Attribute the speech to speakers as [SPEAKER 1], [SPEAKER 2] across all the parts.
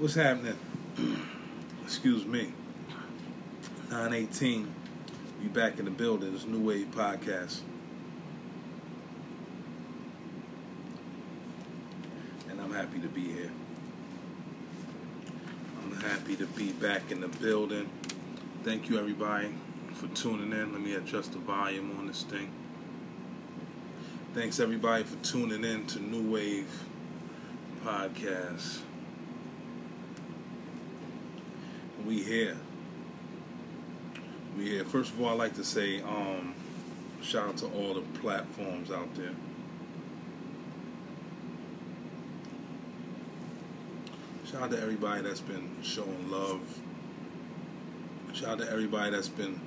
[SPEAKER 1] What's happening? Excuse me. 918. We back in the building. It's New Wave Podcast. And I'm happy to be here. I'm happy to be back in the building. Thank you everybody for tuning in. Let me adjust the volume on this thing. Thanks everybody for tuning in to New Wave Podcast. We here. We here. First of all, I'd like to say um, shout out to all the platforms out there. Shout out to everybody that's been showing love. Shout out to everybody that's been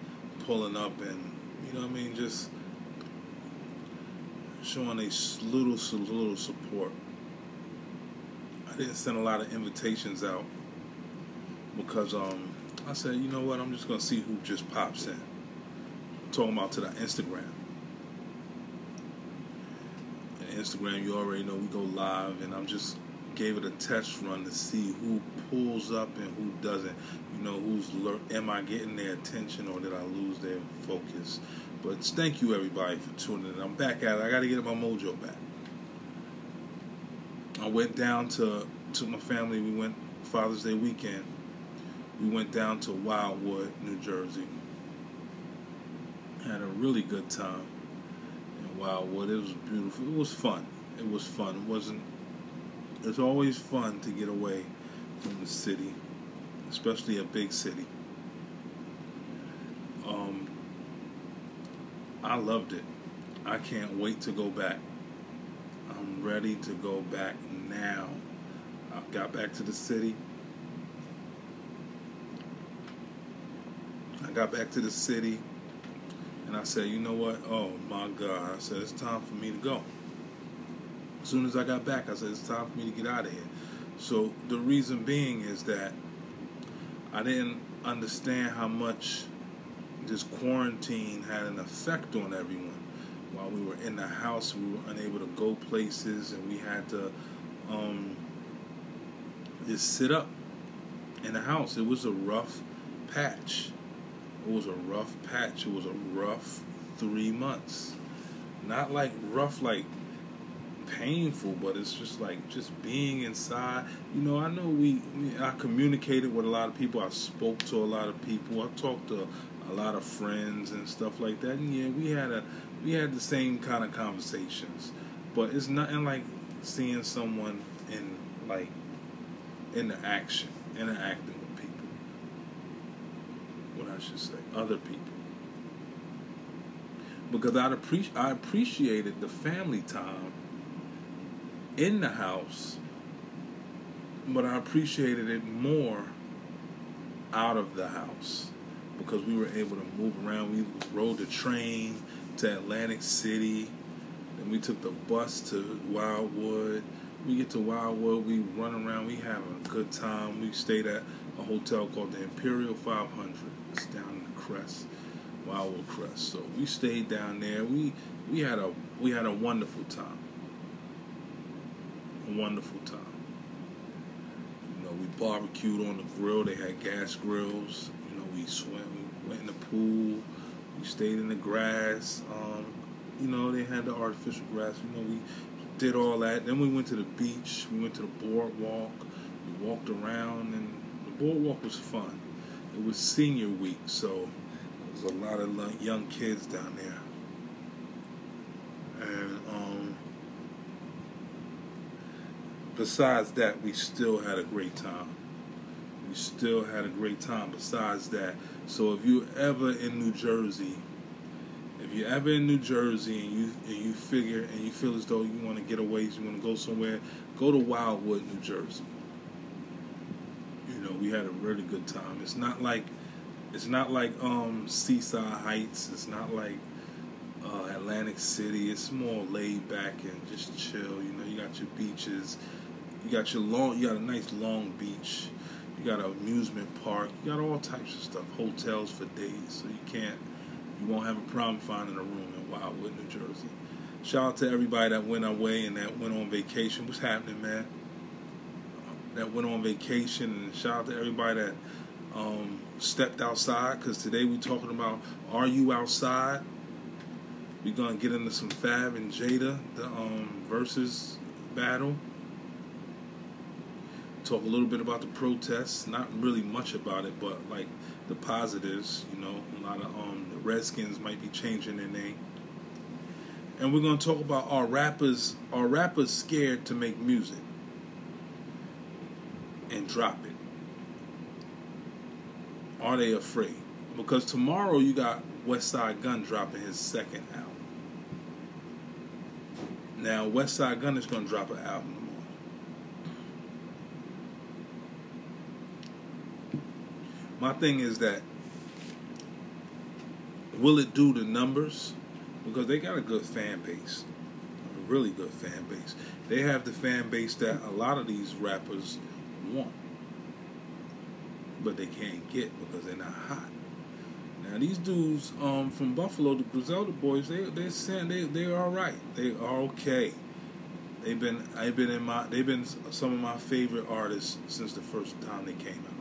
[SPEAKER 1] pulling up and, you know what I mean, just showing a little, little support. I didn't send a lot of invitations out because um, I said, you know what, I'm just gonna see who just pops in. Talking about to the Instagram. Instagram, you already know we go live, and I'm just gave it a test run to see who pulls up and who doesn't. You know, who's am I getting their attention or did I lose their focus? But thank you everybody for tuning in. I'm back at it. I got to get my mojo back. I went down to to my family. We went Father's Day weekend we went down to Wildwood, New Jersey. Had a really good time in Wildwood. It was beautiful. It was fun. It was fun. It wasn't. It's always fun to get away from the city, especially a big city. Um, I loved it. I can't wait to go back. I'm ready to go back now. I got back to the city. Got back to the city and I said, you know what? Oh my God. I said, it's time for me to go. As soon as I got back, I said, it's time for me to get out of here. So the reason being is that I didn't understand how much this quarantine had an effect on everyone. While we were in the house, we were unable to go places and we had to um, just sit up in the house. It was a rough patch. It was a rough patch. It was a rough three months. Not like rough, like painful, but it's just like just being inside. You know, I know we, I communicated with a lot of people. I spoke to a lot of people. I talked to a lot of friends and stuff like that. And yeah, we had a we had the same kind of conversations, but it's nothing like seeing someone in like in the action, interacting I should say, other people. Because i appreciate I appreciated the family time in the house, but I appreciated it more out of the house because we were able to move around. We rode the train to Atlantic City, and we took the bus to Wildwood. We get to Wildwood, we run around, we have a good time. We stayed at a hotel called the Imperial 500 It's down in the crest, Wildwood Crest. So we stayed down there. We we had a we had a wonderful time. A wonderful time. You know, we barbecued on the grill. They had gas grills. You know, we swam. We went in the pool. We stayed in the grass. Um, you know, they had the artificial grass. You know, we did all that. Then we went to the beach. We went to the boardwalk. We walked around, and the boardwalk was fun it was senior week, so there was a lot of young kids down there. And um, besides that, we still had a great time. We still had a great time besides that. So if you ever in New Jersey, if you're ever in New Jersey and you and you figure and you feel as though you want to get away, you want to go somewhere, go to Wildwood, New Jersey You know, we had a really good time. It's not like it's not like um, Seaside Heights. It's not like uh, Atlantic City. It's more laid back and just chill. You know, you got your beaches. You got your long. You got a nice long beach. You got an amusement park. You got all types of stuff. Hotels for days, so you can't. You won't have a problem finding a room in Wildwood, New Jersey. Shout out to everybody that went away and that went on vacation. What's happening, man? that went on vacation, and shout out to everybody that um, stepped outside. Because today we're talking about Are You Outside? We're gonna get into some Fab and Jada, the um, versus battle. Talk a little bit about the protests. Not really much about it, but like the positives. You know, a lot of um, the Redskins might be changing their name. And we're gonna talk about our rappers are rappers scared to make music and drop it? Are they afraid? Because tomorrow you got Westside Gunn dropping his second album. Now Westside Gunn is gonna drop an album tomorrow. My thing is that will it do the numbers? Because they got a good fan base, a really good fan base. They have the fan base that a lot of these rappers want, but they can't get because they're not hot. Now these dudes um, from Buffalo, the Griselda boys, they they're saying they they're all right. They are okay. They've been I've been in my they've been some of my favorite artists since the first time they came out.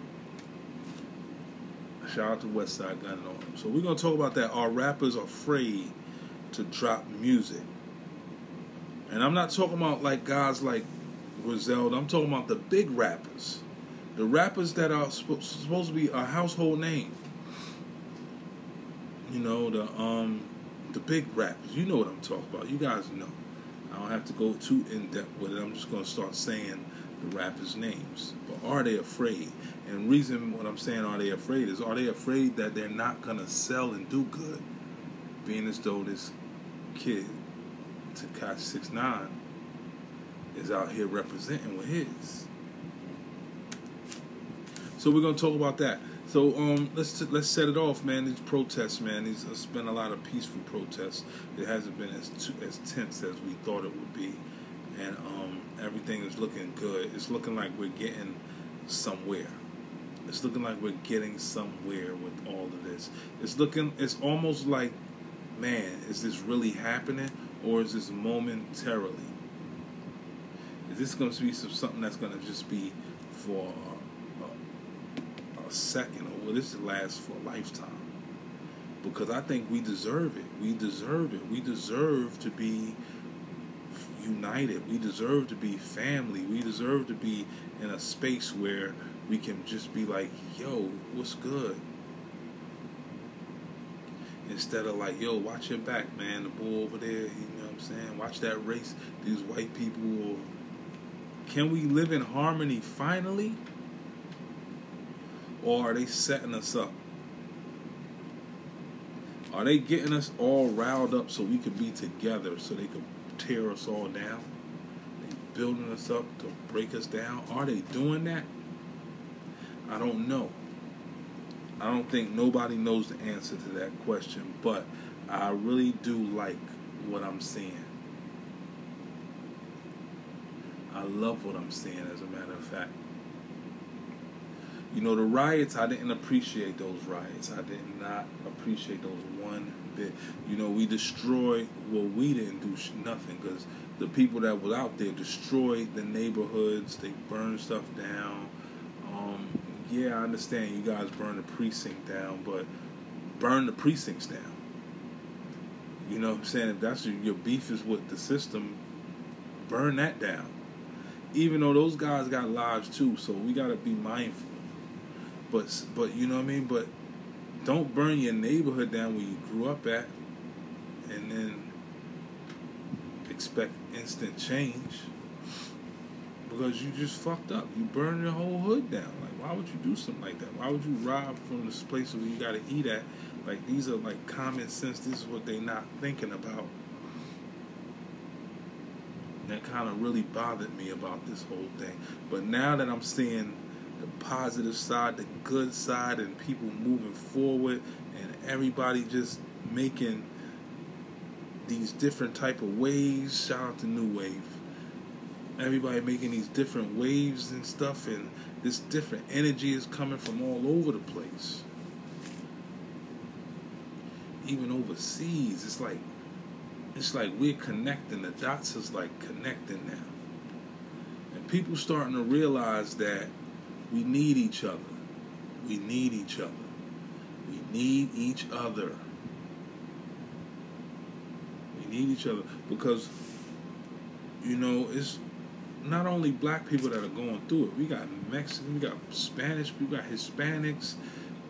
[SPEAKER 1] Shout out to Westside Gunn and all. So we're gonna talk about that. Are rappers afraid to drop music? And I'm not talking about like guys like Griselda. I'm talking about the big rappers, the rappers that are supposed to be a household name. You know the um the big rappers. You know what I'm talking about. You guys know. I don't have to go too in depth with it. I'm just gonna start saying the rappers' names. But are they afraid? And reason what I'm saying are they afraid is are they afraid that they're not gonna sell and do good, being as though this kid, Tekashi Six Nine, is out here representing with his. So we're gonna talk about that. So um, let's t- let's set it off, man. These protests, man. These it's been a lot of peaceful protests. It hasn't been as too, as tense as we thought it would be, and um, everything is looking good. It's looking like we're getting somewhere. It's looking like we're getting somewhere with all of this. It's looking. It's almost like, man, is this really happening, or is this momentarily? Is this going to be some, something that's going to just be for a, a, a second, or will this last for a lifetime? Because I think we deserve it. We deserve it. We deserve to be united. We deserve to be family. We deserve to be in a space where we can just be like, yo, what's good? Instead of like, yo, watch your back, man. The bull over there, you know what I'm saying? Watch that race. These white people. Can we live in harmony finally? Or are they setting us up? Are they getting us all riled up so we could be together so they could tear us all down? They building us up to break us down? Are they doing that? I don't know. I don't think nobody knows the answer to that question, but I really do like what I'm seeing. I love what I'm seeing, as a matter of fact. You know, the riots, I didn't appreciate those riots. I did not appreciate those one bit. You know, we destroyed, well, we didn't do nothing because the people that were out there destroyed the neighborhoods, they burned stuff down. Yeah, I understand you guys burn the precinct down, but burn the precincts down. You know what I'm saying? If that's your, your beef is with the system, burn that down. Even though those guys got lives too, so we gotta be mindful. But but you know what I mean? But don't burn your neighborhood down where you grew up at and then expect instant change because you just fucked up. You burned your whole hood down. Like, why would you do something like that? Why would you rob from this place where you got to eat at? Like, these are like common sense. This is what they not thinking about. That kind of really bothered me about this whole thing. But now that I'm seeing the positive side, the good side, and people moving forward, and everybody just making these different type of waves. Shout out to New Wave everybody making these different waves and stuff, and this different energy is coming from all over the place. Even overseas, it's like it's like we're connecting. The dots is like connecting now, And people starting to realize that we need each other. We need each other. We need each other. We need each other because you know it's not only black people that are going through it. We got Mexican, we got Spanish, we got Hispanics,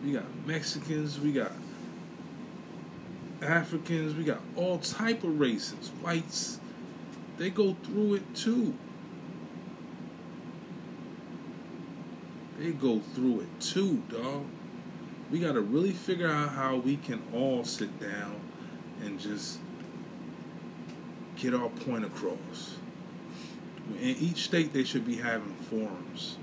[SPEAKER 1] we got Mexicans, we got Africans, we got all type of races, whites. They go through it too. They go through it too, dog. We got to really figure out how we can all sit down and just get our point across. In each state, they should be having forums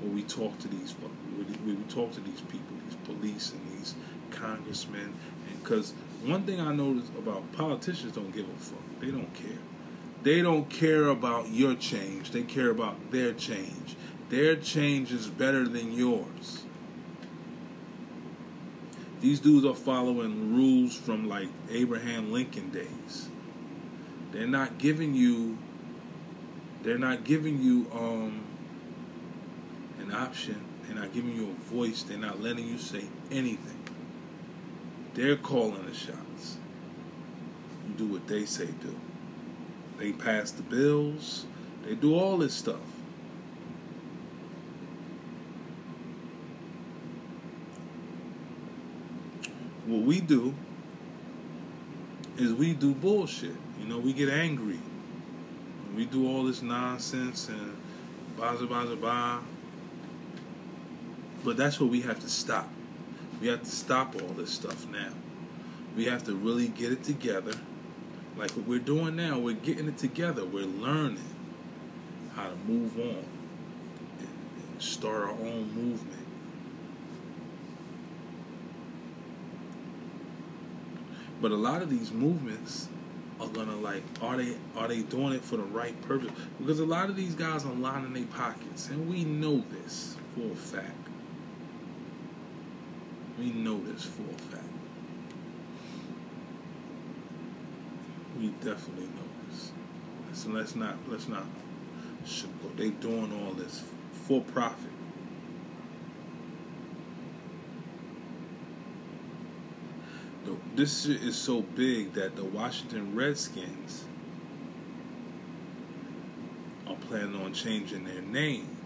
[SPEAKER 1] where we talk to these where we talk to these people, these police and these congressmen, because one thing I notice about politicians don't give a fuck. They don't care. They don't care about your change. They care about their change. Their change is better than yours. These dudes are following rules from like Abraham Lincoln days. They're not giving you they're not giving you um, an option. They're not giving you a voice. They're not letting you say anything. They're calling the shots. You do what they say do. They pass the bills. They do all this stuff. What we do is we do bullshit. You know, we get angry we do all this nonsense and baza baza ba. But that's what we have to stop. We have to stop all this stuff now. We have to really get it together. Like what we're doing now, we're getting it together. We're learning how to move on and start our own movement. But a lot of these movements are gonna like are they are they doing it for the right purpose? Because a lot of these guys are lining their pockets, and we know this for a fact. We know this for a fact. We definitely know this. So let's not let's not. They doing all this for profit. This shit is so big that the Washington Redskins are planning on changing their name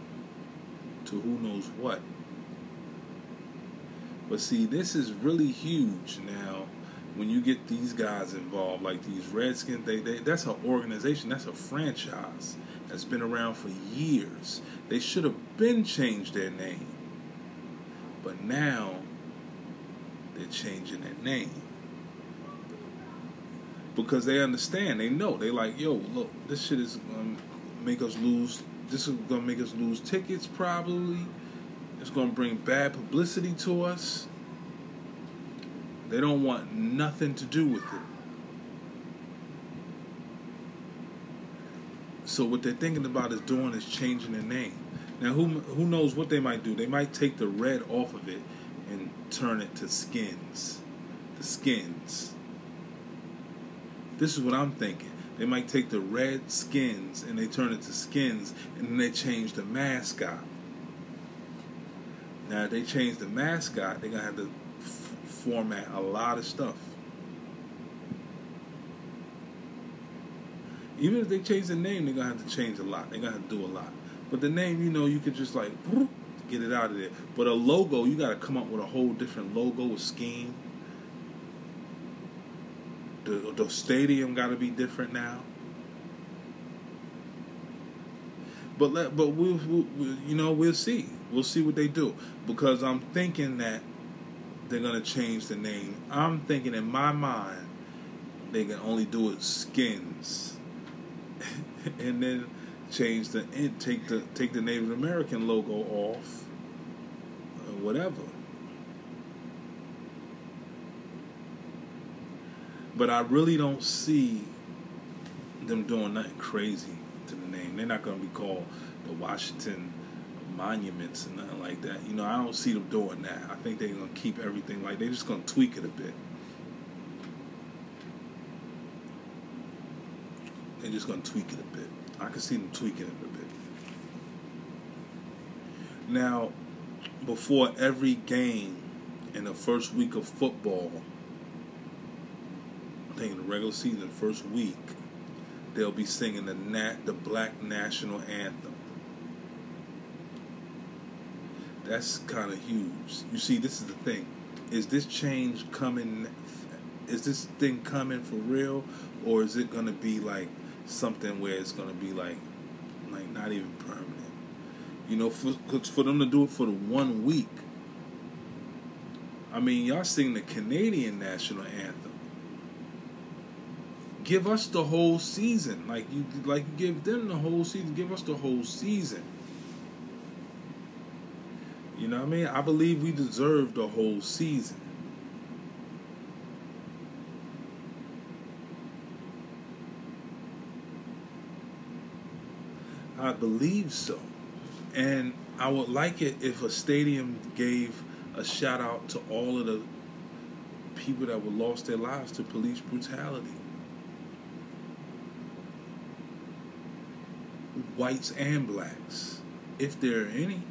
[SPEAKER 1] to who knows what. But see, this is really huge now. When you get these guys involved, like these Redskins, they, they that's an organization, that's a franchise that's been around for years. They should have been changed their name, but now changing their name because they understand. They know. They like, yo, look, this shit is gonna make us lose. This is gonna make us lose tickets. Probably, it's gonna bring bad publicity to us. They don't want nothing to do with it. So what they're thinking about is doing is changing the name. Now, who who knows what they might do? They might take the red off of it and turn it to skins. The skins. This is what I'm thinking. They might take the red skins and they turn it to skins and then they change the mascot. Now, if they change the mascot, they're going to have to f- format a lot of stuff. Even if they change the name, they're going to have to change a lot. They're going to have to do a lot. But the name, you know, you could just like get it out of there. But a logo, you got to come up with a whole different logo, scheme the the stadium got to be different now. But let but we'll, we'll, you know we'll see we'll see what they do because I'm thinking that they're gonna change the name. I'm thinking in my mind they can only do it skins, and then change the take the take the Native American logo off, or whatever. But I really don't see them doing nothing crazy to the name. They're not going to be called the Washington Monuments and nothing like that. You know, I don't see them doing that. I think they're going to keep everything like they're just going to tweak it a bit. They're just going to tweak it a bit. I can see them tweaking it a bit. Now, before every game in the first week of football, I think in the regular season, first week, they'll be singing the nat the Black National Anthem. That's kind of huge. You see, this is the thing: is this change coming? Is this thing coming for real, or is it going to be like something where it's to be like, like not even permanent? You know, for for them to do it for the one week. I mean, y'all sing the Canadian national anthem give us the whole season. Like you like you give them the whole season, give us the whole season. You know what I mean? I believe we deserve the whole season. I believe so. And I would like it if a stadium gave a shout out to all of the people that were lost their lives to police brutality. whites and blacks, if there are any.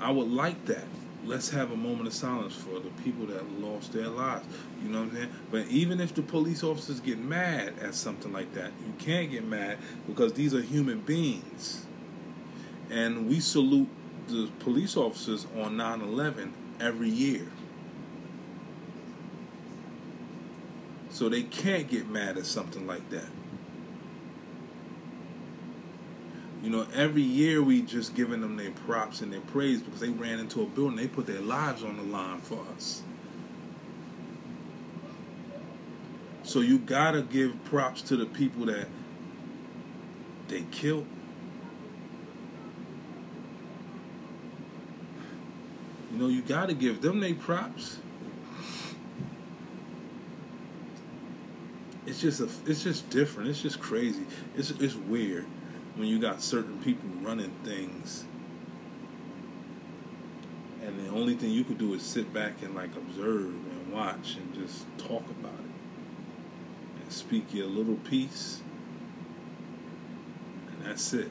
[SPEAKER 1] I would like that. Let's have a moment of silence for the people that lost their lives. You know what I'm saying? But even if the police officers get mad at something like that, you can't get mad because these are human beings. And we salute the police officers on 9 11 every year. So they can't get mad at something like that. You know, every year we just giving them their props and their praise because they ran into a building, they put their lives on the line for us. So you gotta give props to the people that they killed. You know, you gotta give them their props. It's just a, it's just different. It's just crazy. It's it's weird when you got certain people running things and the only thing you could do is sit back and like observe and watch and just talk about it and speak your little piece and that's it.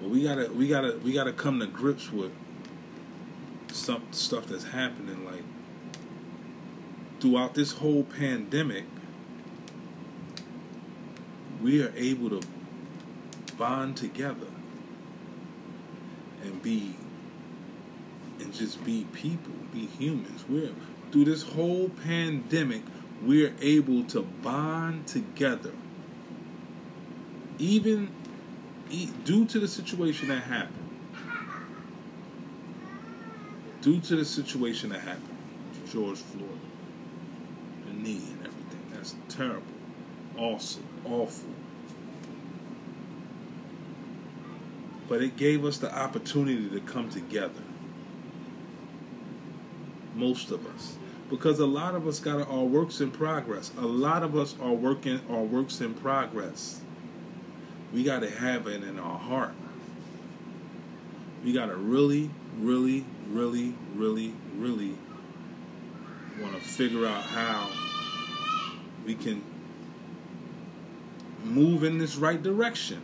[SPEAKER 1] But we gotta we gotta we gotta come to grips with some stuff that's happening like throughout this whole pandemic we are able to bond together and be and just be people, be humans. We're through this whole pandemic, we're able to bond together. Even due to the situation that happened. Due to the situation that happened, George Floyd, the knee and everything. That's terrible. Awesome. Awful. But it gave us the opportunity to come together. Most of us. Because a lot of us got our works in progress. A lot of us are working our works in progress. We got to have it in our heart. We got to really, really, really, really, really want to figure out how we can move in this right direction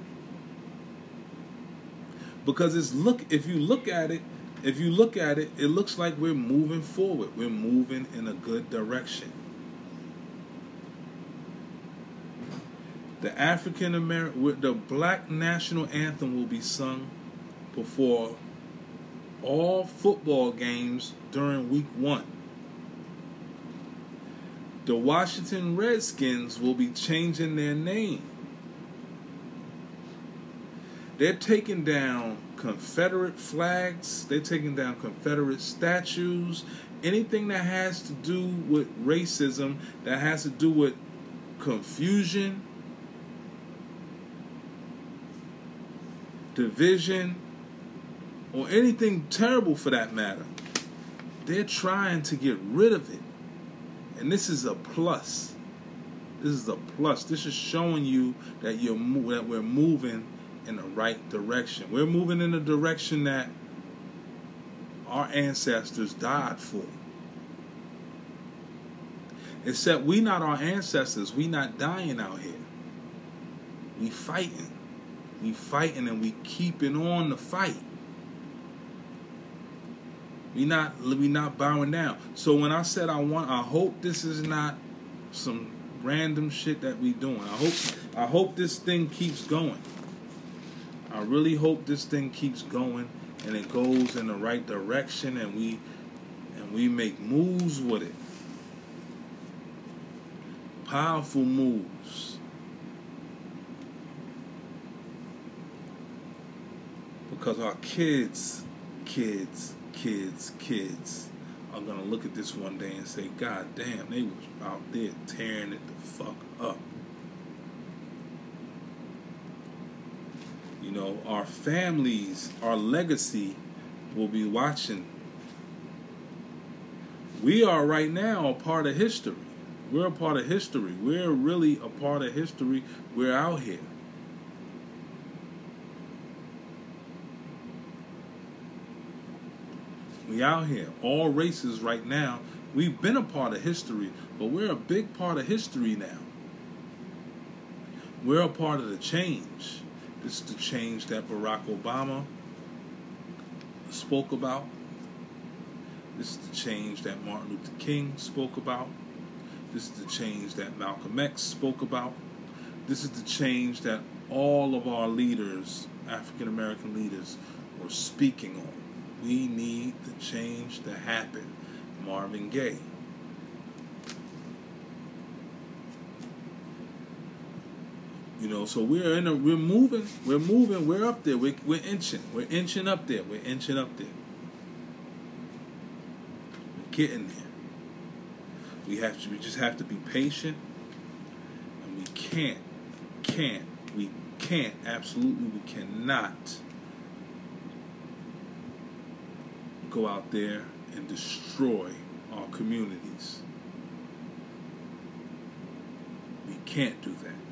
[SPEAKER 1] because it's look if you look at it if you look at it it looks like we're moving forward. We're moving in a good direction. The african american the black national anthem will be sung before all football games during week 1 the Washington Redskins will be changing their name they're taking down Confederate flags, they're taking down Confederate statues, anything that has to do with racism, that has to do with confusion, division, or anything terrible for that matter. They're trying to get rid of it. And this is a plus. This is a plus. This is showing you that you're that we're moving in the right direction. We're moving in the direction that our ancestors died for. Except we not our ancestors, we not dying out here. We fighting. We fighting and we keeping on the fight. We not we not bowing down. So when I said I want, I hope this is not some random shit that we doing. I hope I hope this thing keeps going. I really hope this thing keeps going and it goes in the right direction and we and we make moves with it. Powerful moves. Because our kids, kids, kids, kids are gonna look at this one day and say, God damn, they was out there tearing it the fuck up. You know, our families, our legacy will be watching. We are right now a part of history. We're a part of history. We're really a part of history. We're out here. We out here. All races right now. We've been a part of history, but we're a big part of history now. We're a part of the change. This is the change that Barack Obama spoke about. This is the change that Martin Luther King spoke about. This is the change that Malcolm X spoke about. This is the change that all of our leaders, African American leaders, were speaking on. We need the change to happen. Marvin Gaye. You know, so we're in a we're moving, we're moving, we're up there, we're, we're inching, we're inching up there, we're inching up there. We're getting there. We have to we just have to be patient and we can't, can't, we can't, absolutely we cannot go out there and destroy our communities. We can't do that.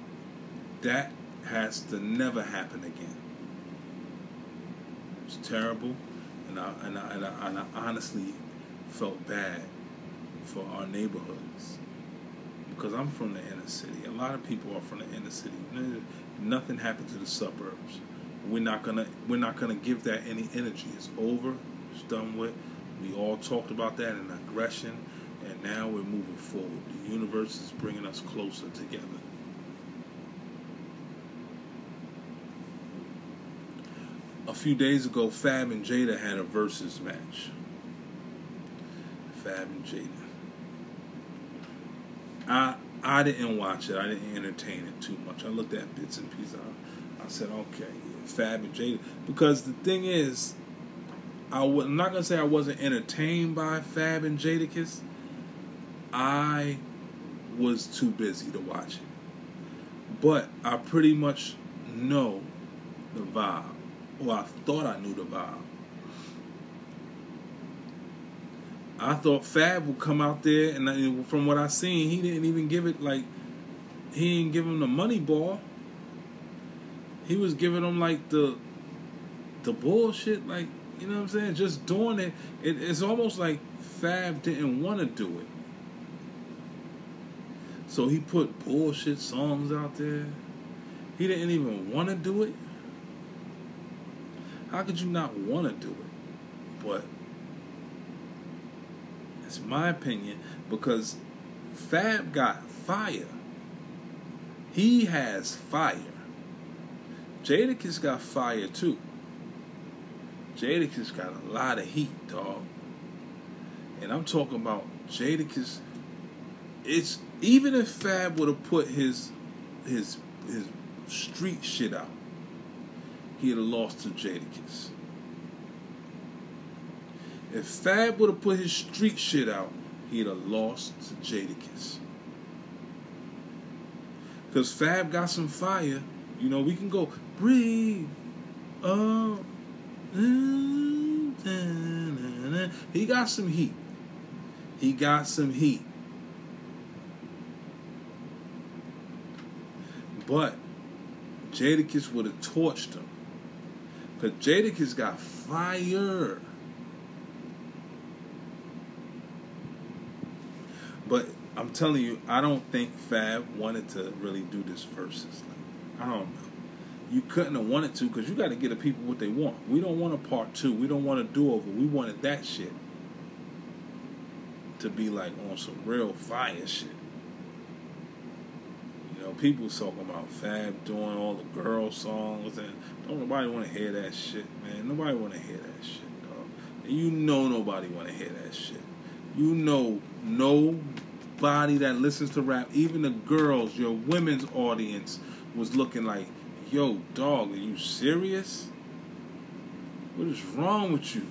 [SPEAKER 1] That has to never happen again. It's terrible, and I, and I, and I, and I honestly felt bad for our neighborhoods because I'm from the inner city. A lot of people are from the inner city. Nothing happened to the suburbs. We're not gonna we're not gonna give that any energy. It's over. It's done with. We all talked about that in aggression, and now we're moving forward. The universe is bringing us closer together. A few days ago, Fab and Jada had a versus match. Fab and Jada. I I didn't watch it. I didn't entertain it too much. I looked at bits and pieces. I, I said, okay, Fab and Jada. Because the thing is, I w- I'm not gonna say I wasn't entertained by Fab and Jadakiss. I was too busy to watch it, but I pretty much know the vibe. Well, I thought I knew the vibe. I thought Fab would come out there, and from what I seen, he didn't even give it like he didn't give him the money ball. He was giving him like the the bullshit, like you know what I'm saying? Just doing it, it it's almost like Fab didn't want to do it. So he put bullshit songs out there. He didn't even want to do it. How could you not want to do it? But it's my opinion because Fab got fire. He has fire. Jadakiss got fire too. Jadakiss got a lot of heat, dog. And I'm talking about Jadakiss. It's even if Fab would have put his his his street shit out, he'd have lost to Jadakiss. If Fab would have put his street shit out, he'd have lost to Jadakiss. Cause Fab got some fire. You know, we can go breathe. Oh, he got some heat. He got some heat. But Jadakiss would have torched him. Because Jadakiss got fire. But I'm telling you, I don't think Fab wanted to really do this versus. I don't know. You couldn't have wanted to because you got to get the people what they want. We don't want a part two. We don't want a do over. We wanted that shit to be like on some real fire shit. Know, people talking about Fab doing all the girl songs and don't nobody want to hear that shit, man. Nobody want to hear that shit, dog. And you know nobody want to hear that shit. You know nobody that listens to rap, even the girls, your women's audience was looking like, yo, dog, are you serious? What is wrong with you?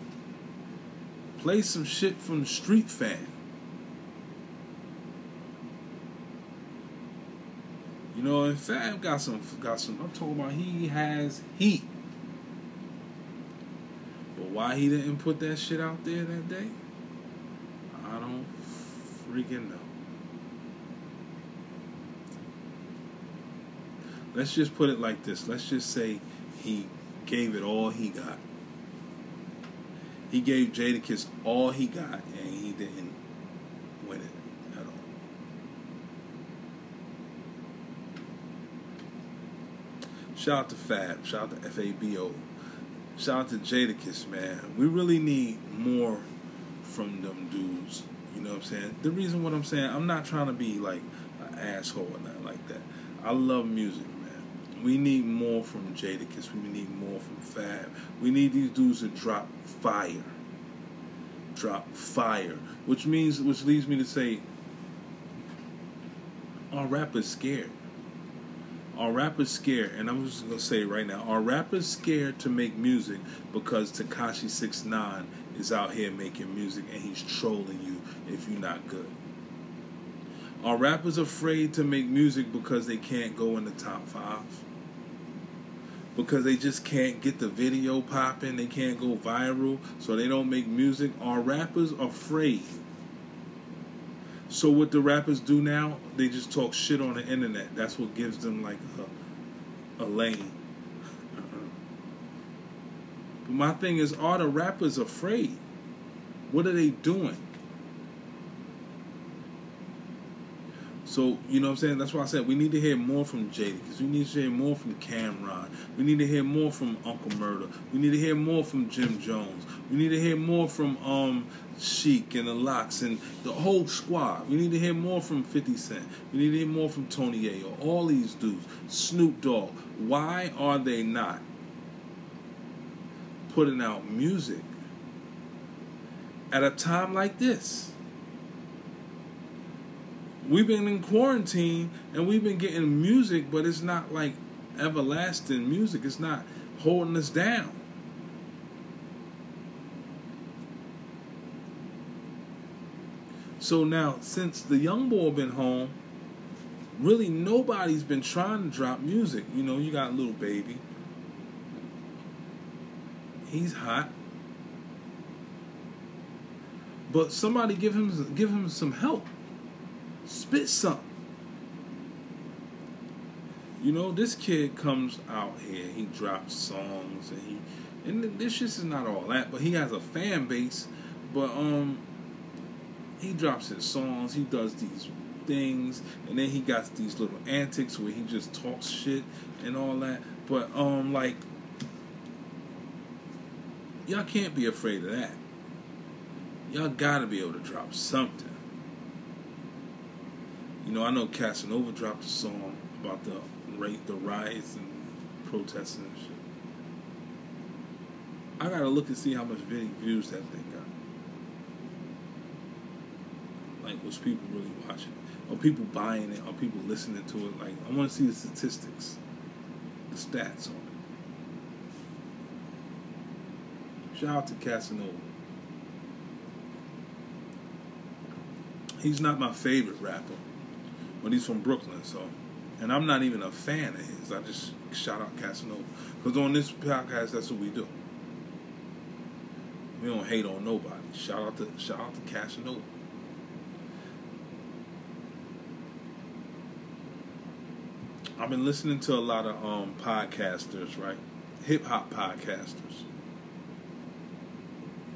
[SPEAKER 1] Play some shit from the street fan. Know, Fab got some got some I'm talking about he has heat. But why he didn't put that shit out there that day? I don't freaking know. Let's just put it like this. Let's just say he gave it all he got. He gave Jadakiss all he got, and he didn't win it at all. Shout out to Fab. Shout out to FABO. Shout out to Jadakiss, man. We really need more from them dudes. You know what I'm saying? The reason what I'm saying, I'm not trying to be like an asshole or nothing like that. I love music, man. We need more from Jadakiss. We need more from Fab. We need these dudes to drop fire. Drop fire. Which means, which leads me to say, our rappers scared. Our rappers scared, and I'm just gonna say right now. Our rappers scared to make music because Tekashi Six Nine is out here making music and he's trolling you if you're not good. Are rappers afraid to make music because they can't go in the top five? Because they just can't get the video popping, they can't go viral, so they don't make music? Are rappers afraid? So what the rappers do now? They just talk shit on the internet. That's what gives them like a, a lane. Uh-uh. But my thing is, are the rappers afraid? What are they doing? So, you know what I'm saying? That's why I said we need to hear more from Jadakiss. We need to hear more from Cam'ron. We need to hear more from Uncle Murder. We need to hear more from Jim Jones. We need to hear more from um Sheek and the LOX and the whole squad. We need to hear more from 50 Cent. We need to hear more from Tony Yayo. All these dudes. Snoop Dogg. Why are they not putting out music at a time like this? We've been in quarantine and we've been getting music, but it's not like everlasting music. It's not holding us down. So now, since the young boy been home, really nobody's been trying to drop music. You know, you got a Lil Baby. He's hot. But somebody give him give him some help. Spit something. You know, this kid comes out here, he drops songs and he and this shit is not all that, but he has a fan base. But um he drops his songs, he does these things, and then he got these little antics where he just talks shit and all that. But um like y'all can't be afraid of that. Y'all gotta be able to drop something. You know, I know Casanova dropped a song about the rate, the riots and protesting and shit. I gotta look and see how much views that thing got. Like, was people really watching? Are people buying it? Are people listening to it? Like, I want to see the statistics, the stats on it. Shout out to Casanova. He's not my favorite rapper, but he's from Brooklyn, so. And I'm not even a fan of his. I just shout out Casanova. Because on this podcast, that's what we do. We don't hate on nobody. Shout out to shout out to Casanova. I've been listening to a lot of um, podcasters, right? Hip hop podcasters.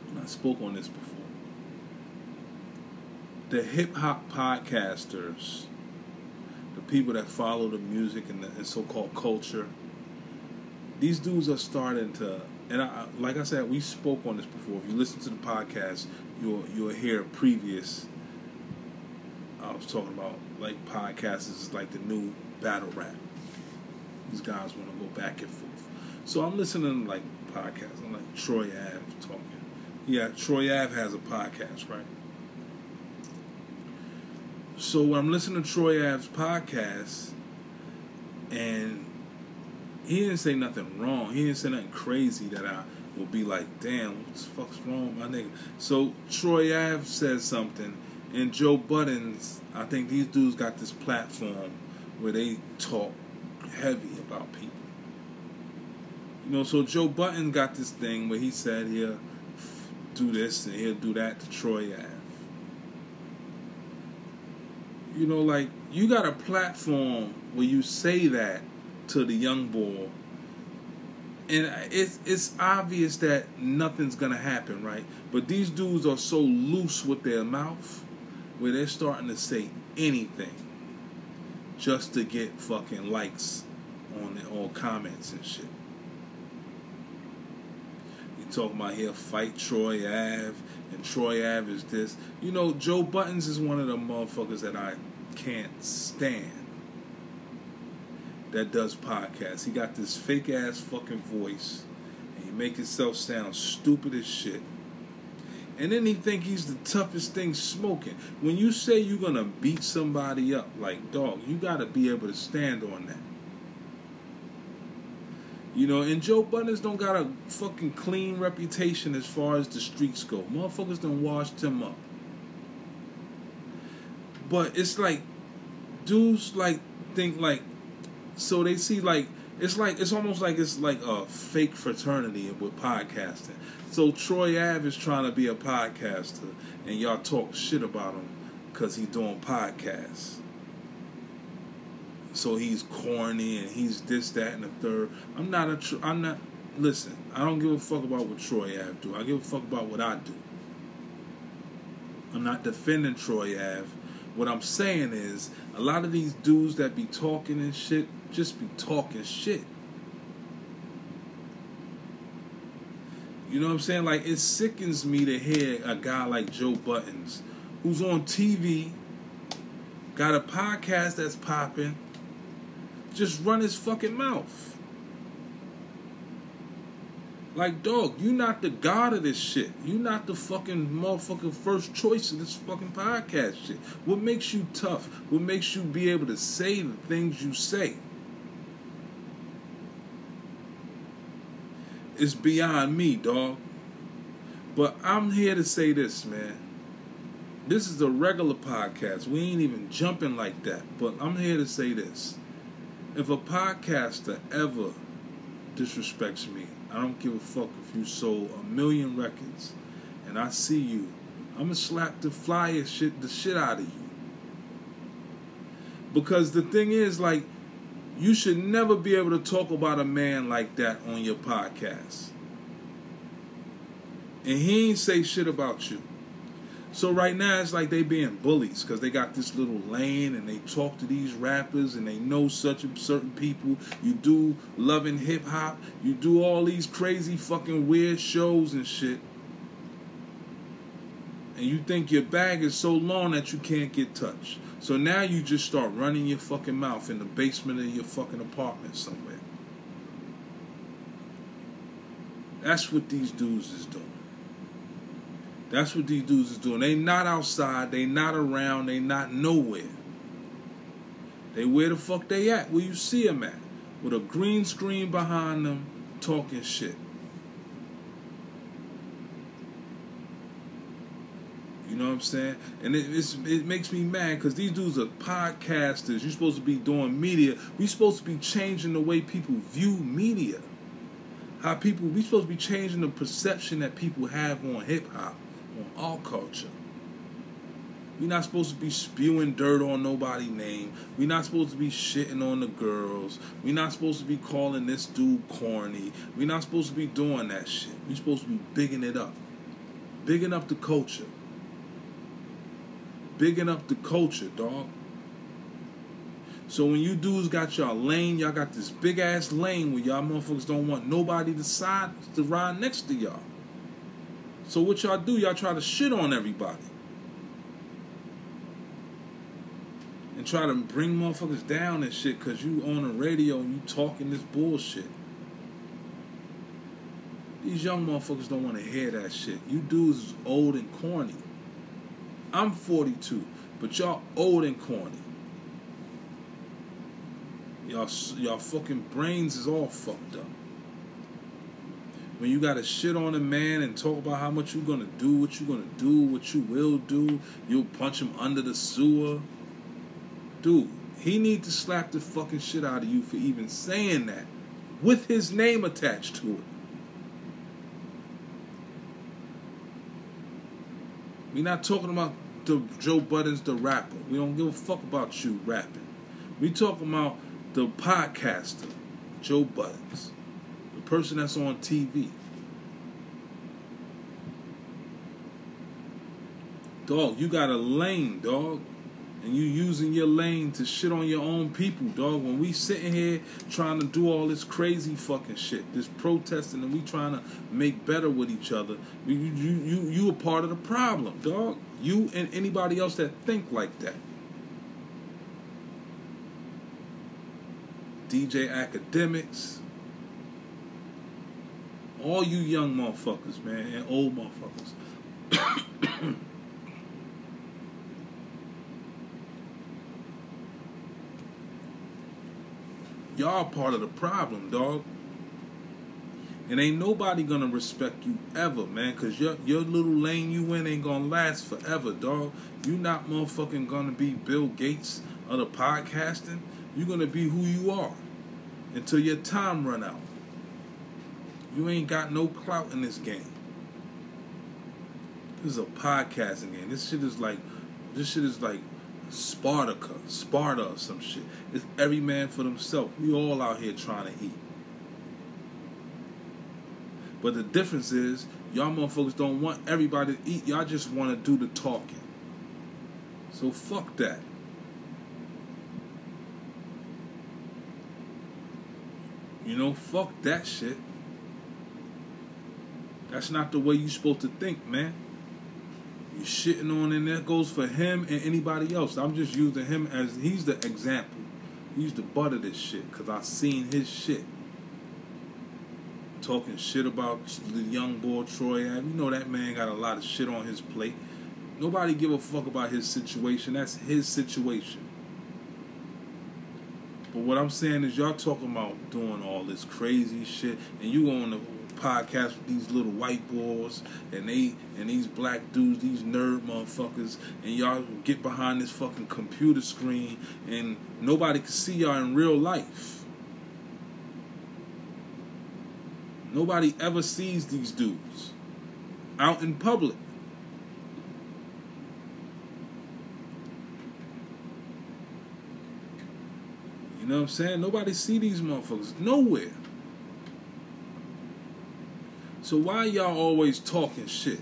[SPEAKER 1] And I spoke on this before. The hip hop podcasters, people that follow the music and the and so-called culture. These dudes are starting to, and I, like I said, we spoke on this before. If you listen to the podcast, you'll you'll hear previous. I was talking about like podcasts is like the new battle rap. These guys want to go back and forth. So I'm listening to like podcasts. I'm like Troy Ave talking. Yeah, Troy Ave has a podcast, right? So when I'm listening to Troy Ave's podcast, and he didn't say nothing wrong. He didn't say nothing crazy that I will be like, damn, what the fuck's wrong, my nigga? So Troy Ave says something, and Joe Buttons, I think these dudes got this platform where they talk heavy about people. You know, so Joe Button got this thing where he said he'll do this and he'll do that to Troy Ave. You know, like you got a platform where you say that to the young boy, and it's it's obvious that nothing's gonna happen, right? But these dudes are so loose with their mouth, where they're starting to say anything just to get fucking likes on the, on comments and shit. Talking about here fight Troy Ave and Troy Ave is this. You know, Joe Buttons is one of the motherfuckers that I can't stand that does podcasts. He got this fake ass fucking voice and he make himself sound stupid as shit. And then he think he's the toughest thing smoking. When you say you're gonna beat somebody up, like dog, you gotta be able to stand on that. You know, and Joe Buttons don't got a fucking clean reputation as far as the streets go. Motherfuckers done washed him up. But it's like dudes like think like so they see like it's like it's almost like it's like a fake fraternity with podcasting. So Troy Ave is trying to be a podcaster, and y'all talk shit about him because he's doing podcasts. So he's corny and he's this, that, and the third. I'm not a. Tr- I'm not. Listen, I don't give a fuck about what Troy Ave do. I give a fuck about what I do. I'm not defending Troy Ave. What I'm saying is, a lot of these dudes that be talking and shit just be talking shit. You know what I'm saying? Like it sickens me to hear a guy like Joe Buttons, who's on TV, got a podcast that's popping, just run his fucking mouth. Like, dog, you not the god of this shit. You not the fucking motherfucking first choice of this fucking podcast shit. What makes you tough? What makes you be able to say the things you say? It's beyond me, dog. But I'm here to say this, man. This is a regular podcast. We ain't even jumping like that. But I'm here to say this. If a podcaster ever disrespects me, I don't give a fuck if you sold a million records and I see you. I'm gonna slap the flyer shit the shit out of you. Because the thing is, like, you should never be able to talk about a man like that on your podcast. And he ain't say shit about you. So right now it's like they being bullies because they got this little lane and they talk to these rappers and they know such certain people. You do Love & Hip Hop. You do all these crazy fucking weird shows and shit. And you think your bag is so long that you can't get touched. So now you just start running your fucking mouth in the basement of your fucking apartment somewhere. That's what these dudes is doing. That's what these dudes is doing. They not outside. They not around. They not nowhere. They where the fuck they at? Where you see them at? With a green screen behind them, talking shit. You know what I'm saying? And it, it makes me mad because these dudes are podcasters. You're supposed to be doing media. we supposed to be changing the way people view media. How people, we supposed to be changing the perception that people have on hip hop on our culture. We're not supposed to be spewing dirt on nobody's name. We're not supposed to be shitting on the girls. We're not supposed to be calling this dude corny. We're not supposed to be doing that shit. We're supposed to be bigging it up. Bigging up the culture. Bigging up the culture, dog. So when you dudes got y'all lane, y'all got this big ass lane where y'all motherfuckers don't want nobody to side to ride next to y'all. So what y'all do, y'all try to shit on everybody. And try to bring motherfuckers down and shit cause you on the radio and you talking this bullshit. These young motherfuckers don't want to hear that shit. You dudes is old and corny. I'm 42, but y'all old and corny. Y'all, y'all fucking brains is all fucked up. When you gotta shit on a man and talk about how much you're gonna do, what you're gonna do, what you will do, you'll punch him under the sewer. Dude, he need to slap the fucking shit out of you for even saying that with his name attached to it. We're not talking about the Joe Buttons, the rapper. We don't give a fuck about you rapping. We talking about the podcaster, Joe Buttons, person that's on TV. Dog, you got a lane, dog. And you using your lane to shit on your own people, dog. When we sitting here trying to do all this crazy fucking shit, this protesting, and we trying to make better with each other, you you you you a part of the problem, dog. You and anybody else that think like that. DJ Akademiks, all you young motherfuckers, man, and old motherfuckers. Y'all part of the problem, dog. And ain't nobody gonna respect you ever, man, cause your your little lane you in ain't gonna last forever, dog. You not motherfucking gonna be Bill Gates of the podcasting. You're gonna be who you are until your time run out. You ain't got no clout in this game. This is a podcasting game. This shit is like this shit is like Spartacus, Sparta or some shit. It's every man for themselves. We all out here trying to eat. But the difference is, y'all motherfuckers don't want everybody to eat. Y'all just want to do the talking. So fuck that. You know, fuck that shit. That's not the way you're supposed to think, man. You're shitting on, and that goes for him and anybody else. I'm just using him as he's the example. He's the butt of this shit because I seen his shit. Talking shit about the young boy Troy You know that man got a lot of shit on his plate. Nobody give a fuck about his situation. That's his situation. But what I'm saying is y'all talking about doing all this crazy shit and you on the podcast with these little white boys and they and these black dudes, these nerd motherfuckers, and y'all get behind this fucking computer screen and nobody can see y'all in real life. Nobody ever sees these dudes out in public. You know what I'm saying? Nobody see these motherfuckers nowhere. So why y'all always talking shit?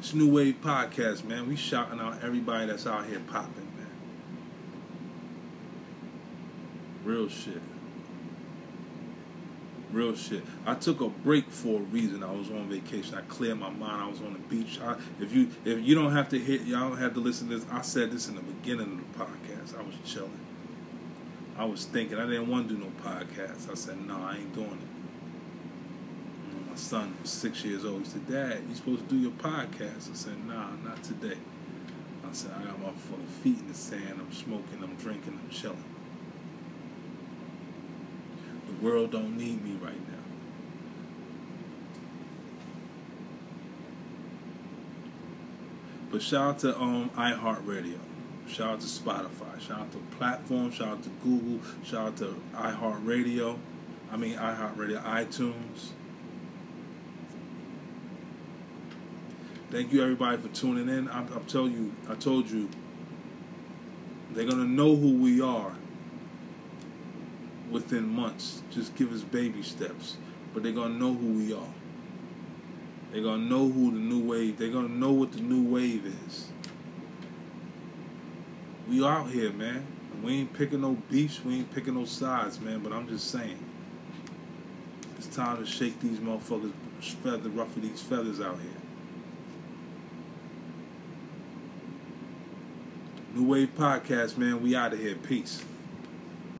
[SPEAKER 1] It's New Wave Podcast, man. We shouting out everybody that's out here popping, man. Real shit. Real shit. I took a break for a reason. I was on vacation. I cleared my mind. I was on the beach. I, if you if you don't have to hit, y'all don't have to listen to this. I said this in the beginning of the podcast. I was chilling. I was thinking I didn't want to do no podcast. I said no, I ain't doing it. Son was six years old. He said, "Dad, you supposed to do your podcast?" I said, "Nah, not today." I said, "I got my feet in the sand. I'm smoking. I'm drinking. I'm chilling." The world don't need me right now. But shout out to um, iHeartRadio. Shout out to Spotify. Shout out to platform. Shout out to Google. Shout out to iHeartRadio. I mean iHeartRadio, iTunes. Thank you everybody for tuning in. I'm, I'm telling you, I told you, they're gonna know who we are within months. Just give us baby steps, but they're gonna know who we are. They're gonna know who the new wave. They're gonna know what the new wave is. we out here, man. We ain't picking no beefs, we ain't picking no sides, man. But I'm just saying, it's time to shake these motherfuckers, feather, ruffle these feathers out here. New Wave Podcast, man. We out of here. Peace.